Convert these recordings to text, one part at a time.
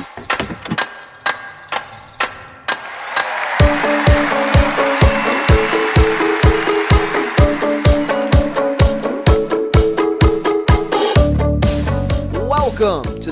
To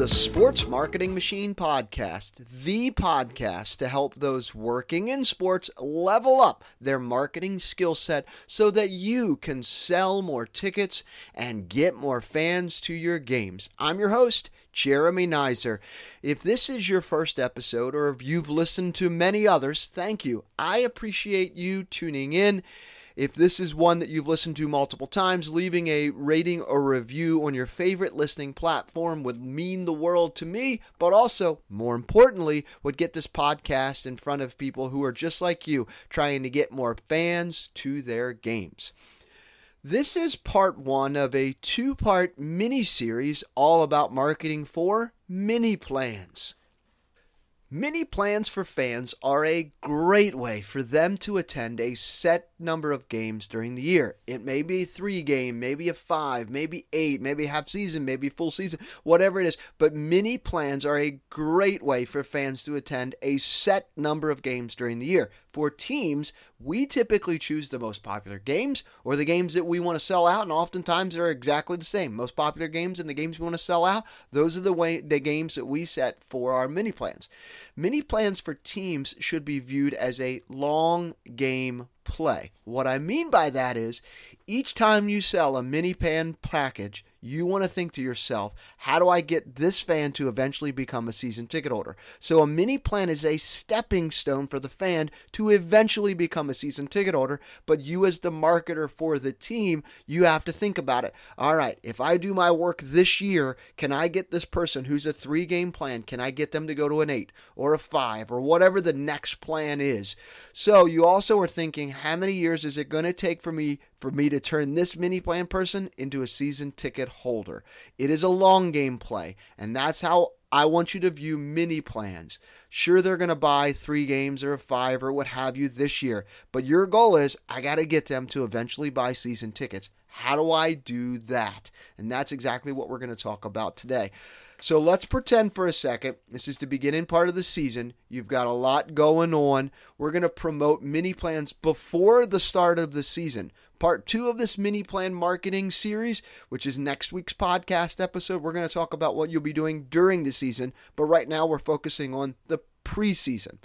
the Sports Marketing Machine Podcast, the podcast to help those working in sports level up their marketing skill set so that you can sell more tickets and get more fans to your games. I'm your host, Jeremy Nizer. If this is your first episode or if you've listened to many others, thank you. I appreciate you tuning in. If this is one that you've listened to multiple times, leaving a rating or review on your favorite listening platform would mean the world to me, but also, more importantly, would get this podcast in front of people who are just like you, trying to get more fans to their games. This is part one of a two part mini series all about marketing for mini plans. Mini plans for fans are a great way for them to attend a set number of games during the year. It may be a three game, maybe a five, maybe eight, maybe half season, maybe full season, whatever it is. But mini plans are a great way for fans to attend a set number of games during the year. For teams, we typically choose the most popular games or the games that we want to sell out, and oftentimes they're exactly the same. Most popular games and the games we want to sell out, those are the way the games that we set for our mini plans. Mini plans for teams should be viewed as a long game play. What I mean by that is each time you sell a mini plan package, you want to think to yourself, how do I get this fan to eventually become a season ticket holder? So a mini plan is a stepping stone for the fan to eventually become a season ticket holder, but you as the marketer for the team, you have to think about it. All right, if I do my work this year, can I get this person who's a 3 game plan, can I get them to go to an 8 or a 5 or whatever the next plan is? So you also are thinking how many years is it going to take for me for me to turn this mini plan person into a season ticket holder. It is a long game play, and that's how I want you to view mini plans. Sure, they're going to buy three games or five or what have you this year, but your goal is I got to get them to eventually buy season tickets. How do I do that? And that's exactly what we're going to talk about today. So let's pretend for a second. This is the beginning part of the season. You've got a lot going on. We're going to promote mini plans before the start of the season. Part two of this mini plan marketing series, which is next week's podcast episode, we're going to talk about what you'll be doing during the season. But right now, we're focusing on the preseason.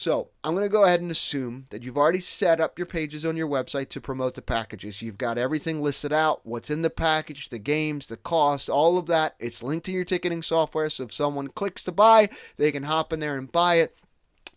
So I'm going to go ahead and assume that you've already set up your pages on your website to promote the packages. You've got everything listed out, what's in the package, the games, the cost, all of that. It's linked to your ticketing software. So if someone clicks to buy, they can hop in there and buy it.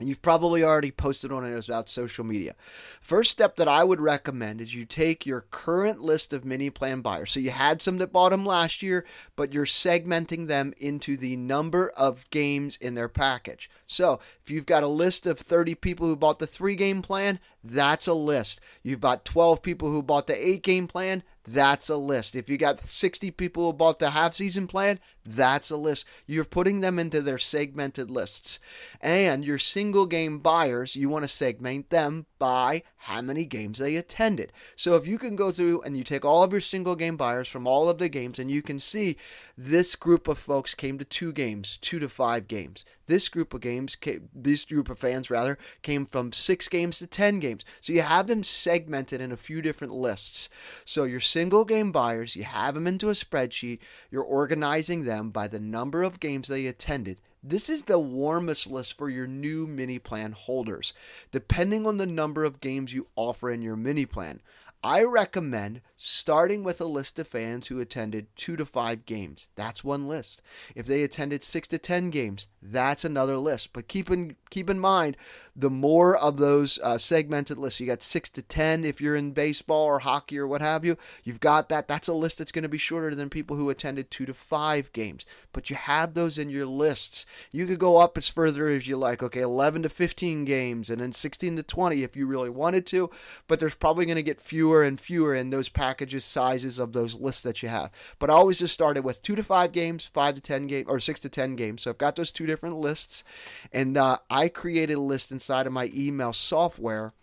And you've probably already posted on it about social media. First step that I would recommend is you take your current list of mini plan buyers. So you had some that bought them last year, but you're segmenting them into the number of games in their package. So if you've got a list of 30 people who bought the three game plan, that's a list. You've got 12 people who bought the eight game plan, that's a list. If you got 60 people who bought the half season plan, that's a list. You're putting them into their segmented lists. And your single game buyers, you want to segment them by how many games they attended. So if you can go through and you take all of your single game buyers from all of the games and you can see this group of folks came to two games, two to five games. This group of games, came, this group of fans rather, came from six games to 10 games. So you have them segmented in a few different lists. So your single game buyers, you have them into a spreadsheet, you're organizing them by the number of games they attended this is the warmest list for your new mini plan holders, depending on the number of games you offer in your mini plan. I recommend starting with a list of fans who attended two to five games. That's one list. If they attended six to ten games, that's another list. But keep in keep in mind, the more of those uh, segmented lists, you got six to ten if you're in baseball or hockey or what have you. You've got that. That's a list that's going to be shorter than people who attended two to five games. But you have those in your lists. You could go up as further as you like. Okay, 11 to 15 games, and then 16 to 20 if you really wanted to. But there's probably going to get fewer and fewer in those packages sizes of those lists that you have. But I always just started with two to five games, five to 10 games, or six to 10 games. So I've got those two different lists, and uh, I created a list inside of my email software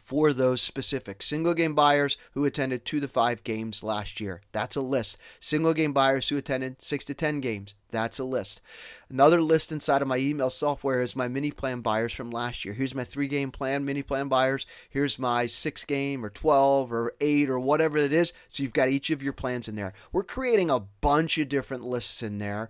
for those specific single game buyers who attended two to five games last year. That's a list. Single game buyers who attended six to 10 games. That's a list. Another list inside of my email software is my mini plan buyers from last year. Here's my three game plan, mini plan buyers. Here's my six game or 12 or eight or whatever it is. So you've got each of your plans in there. We're creating a bunch of different lists in there.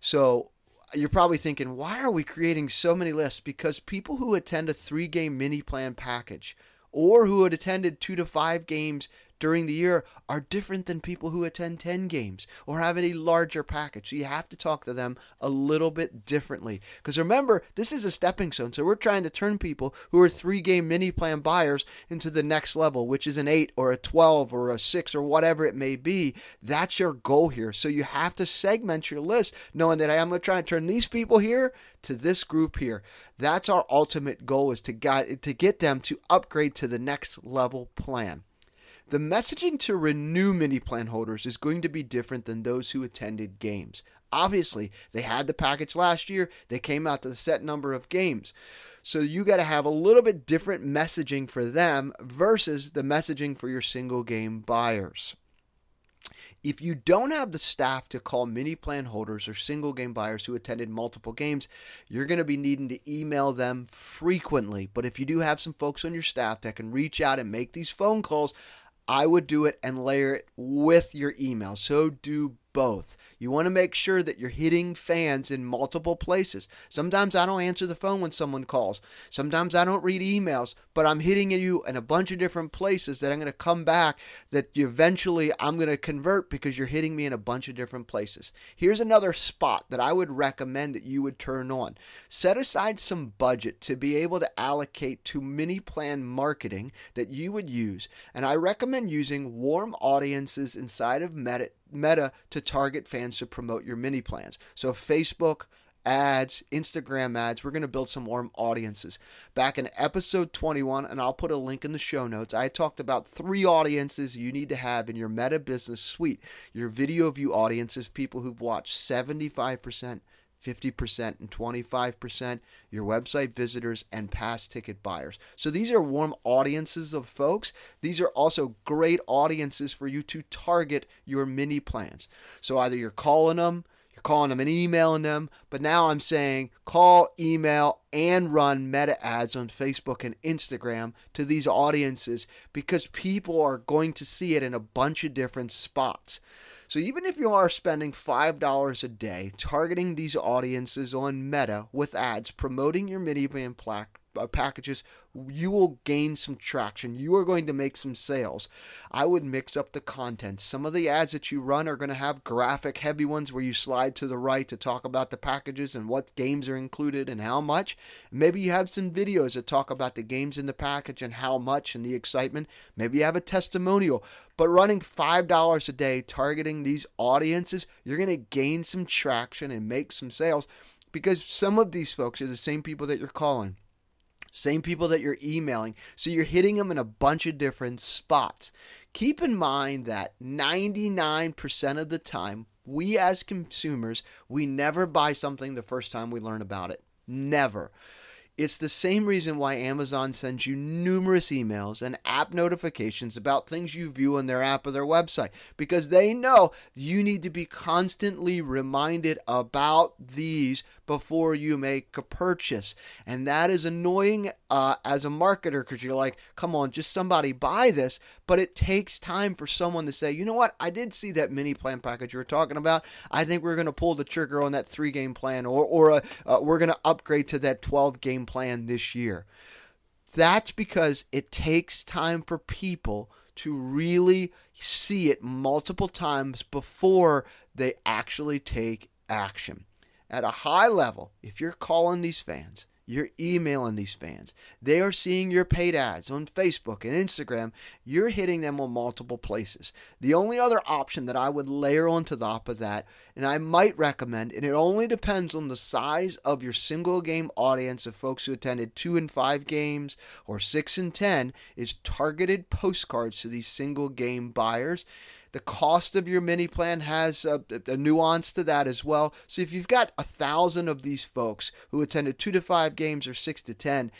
So you're probably thinking, why are we creating so many lists? Because people who attend a three game mini plan package or who had attended two to five games during the year are different than people who attend 10 games or have a larger package. So you have to talk to them a little bit differently. Because remember, this is a stepping stone. So we're trying to turn people who are three game mini plan buyers into the next level, which is an 8 or a 12 or a 6 or whatever it may be. That's your goal here. So you have to segment your list knowing that I'm going to try and turn these people here to this group here. That's our ultimate goal is to get, to get them to upgrade to the next level plan. The messaging to renew mini plan holders is going to be different than those who attended games. Obviously, they had the package last year, they came out to the set number of games. So you got to have a little bit different messaging for them versus the messaging for your single game buyers. If you don't have the staff to call mini plan holders or single game buyers who attended multiple games, you're going to be needing to email them frequently. But if you do have some folks on your staff that can reach out and make these phone calls, I would do it and layer it with your email. So do both. You want to make sure that you're hitting fans in multiple places. Sometimes I don't answer the phone when someone calls. Sometimes I don't read emails, but I'm hitting you in a bunch of different places that I'm going to come back that eventually I'm going to convert because you're hitting me in a bunch of different places. Here's another spot that I would recommend that you would turn on. Set aside some budget to be able to allocate to mini plan marketing that you would use. And I recommend using warm audiences inside of Meta Meta to target fans to promote your mini plans. So Facebook ads, Instagram ads, we're going to build some warm audiences. Back in episode 21, and I'll put a link in the show notes, I talked about three audiences you need to have in your Meta Business Suite. Your video view audiences, people who've watched 75% 50% and 25%, your website visitors, and past ticket buyers. So these are warm audiences of folks. These are also great audiences for you to target your mini plans. So either you're calling them, you're calling them and emailing them, but now I'm saying call, email, and run meta ads on Facebook and Instagram to these audiences because people are going to see it in a bunch of different spots. So even if you are spending $5 a day targeting these audiences on Meta with ads promoting your mini plan pack Uh, packages, you will gain some traction. You are going to make some sales. I would mix up the content. Some of the ads that you run are going to have graphic heavy ones where you slide to the right to talk about the packages and what games are included and how much. Maybe you have some videos that talk about the games in the package and how much and the excitement. Maybe you have a testimonial. But running $5 a day targeting these audiences, you're going to gain some traction and make some sales because some of these folks are the same people that you're calling. Same people that you're emailing. So you're hitting them in a bunch of different spots. Keep in mind that 99% of the time, we as consumers, we never buy something the first time we learn about it. Never. It's the same reason why Amazon sends you numerous emails and app notifications about things you view on their app or their website because they know you need to be constantly reminded about these before you make a purchase. And that is annoying uh, as a marketer because you're like, come on, just somebody buy this. But it takes time for someone to say, you know what, I did see that mini plan package you were talking about. I think we're going to pull the trigger on that three game plan or, or a, uh, we're going to upgrade to that 12 game plan this year. That's because it takes time for people to really see it multiple times before they actually take action. At a high level, if you're calling these fans, you're emailing these fans. They are seeing your paid ads on Facebook and Instagram. You're hitting them on multiple places. The only other option that I would layer on top of that, and I might recommend, and it only depends on the size of your single game audience of folks who attended two and five games or six and ten, is targeted postcards to these single game buyers. The cost of your mini plan has a, a, nuance to that as well. So if you've got a thousand of these folks who attended two to five games or six to ten,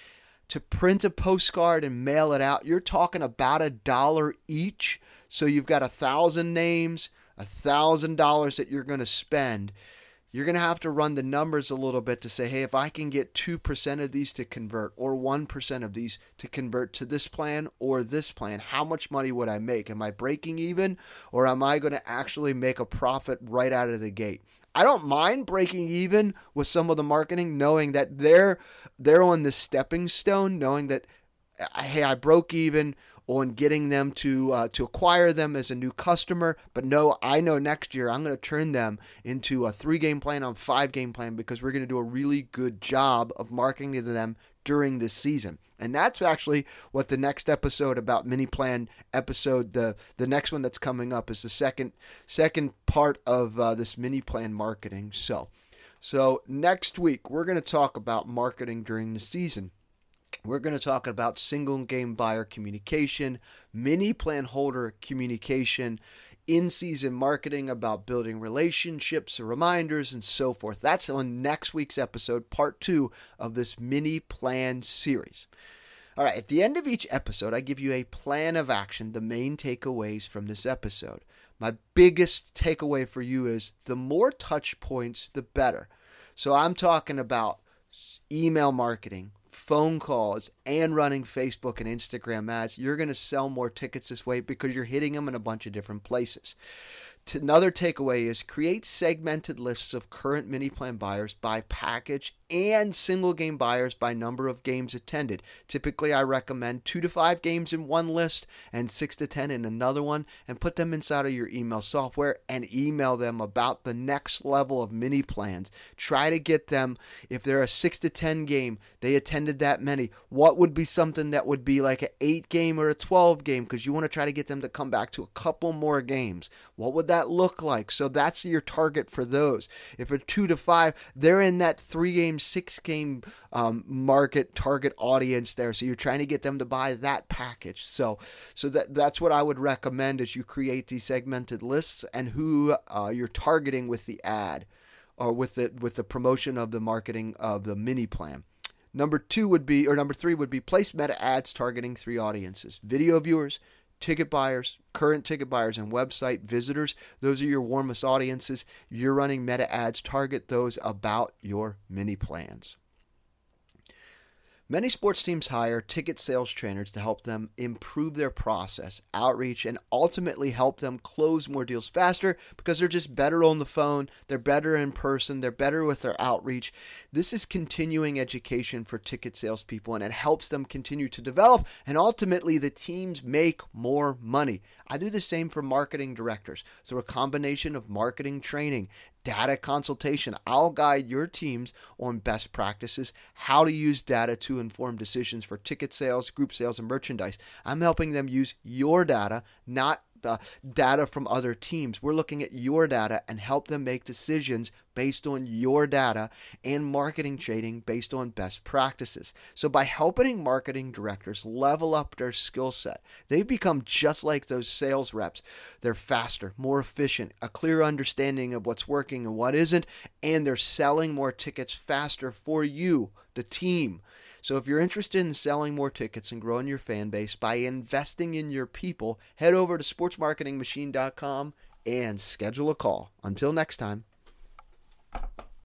to print a postcard and mail it out, you're talking about a dollar each. So you've got a thousand names, a thousand dollars that you're going to spend you're going to have to run the numbers a little bit to say, hey, if I can get 2% of these to convert or 1% of these to convert to this plan or this plan, how much money would I make? Am I breaking even or am I going to actually make a profit right out of the gate? I don't mind breaking even with some of the marketing, knowing that they're they're on the stepping stone, knowing that hey, I broke even on getting them to uh, to acquire them as a new customer. But no, I know next year I'm going to turn them into a three game plan on five game plan because we're going to do a really good job of marketing to them during this season. And that's actually what the next episode about mini plan episode the the next one that's coming up is the second second part of uh, this mini plan marketing. So so next week we're going to talk about marketing during the season. We're going to talk about single game buyer communication, mini plan holder communication, in season marketing about building relationships, reminders, and so forth. That's on next week's episode, part two of this mini plan series. All right, at the end of each episode, I give you a plan of action, the main takeaways from this episode. My biggest takeaway for you is the more touch points, the better. So I'm talking about email marketing, phone calls, and running Facebook and Instagram ads, you're going to sell more tickets this way because you're hitting them in a bunch of different places. Another takeaway is create segmented lists of current mini plan buyers by package and single game buyers by number of games attended. Typically, I recommend two to five games in one list and six to 10 in another one, and put them inside of your email software and email them about the next level of mini plans. Try to get them, if they're a six to 10 game, they attended that many. What would be something that would be like an eight game or a 12 game? Because you want to try to get them to come back to a couple more games. What would that look like? So that's your target for those. If a two to five, they're in that three six game um, market target audience there. So you're trying to get them to buy that package. So so that that's what I would recommend as you create these segmented lists and who uh, you're targeting with the ad or with the with the promotion of the marketing of the mini plan. Number two would be, or number three would be place meta ads targeting three audiences video viewers, ticket buyers, current ticket buyers, and website visitors. Those are your warmest audiences. You're running meta ads, target those about your mini plans. Many sports teams hire ticket sales trainers to help them improve their process, outreach, and ultimately help them close more deals faster because they're just better on the phone, they're better in person, they're better with their outreach. This is continuing education for ticket salespeople and it helps them continue to develop, and ultimately the teams make more money. I do the same for marketing directors through a combination of marketing training, data consultation. I'll guide your teams on best practices, how to use data to inform decisions for ticket sales, group sales, and merchandise. I'm helping them use your data, not the data from other teams. We're looking at your data and help them make decisions based on your data and marketing trading based on best practices. So by helping marketing directors level up their skill set, they become just like those sales reps. They're faster, more efficient, a clear understanding of what's working and what isn't, and they're selling more tickets faster for you, the team. So if you're interested in selling more tickets and growing your fan base by investing in your people, head over to sportsmarketingmachine.com and schedule a call. Until next time.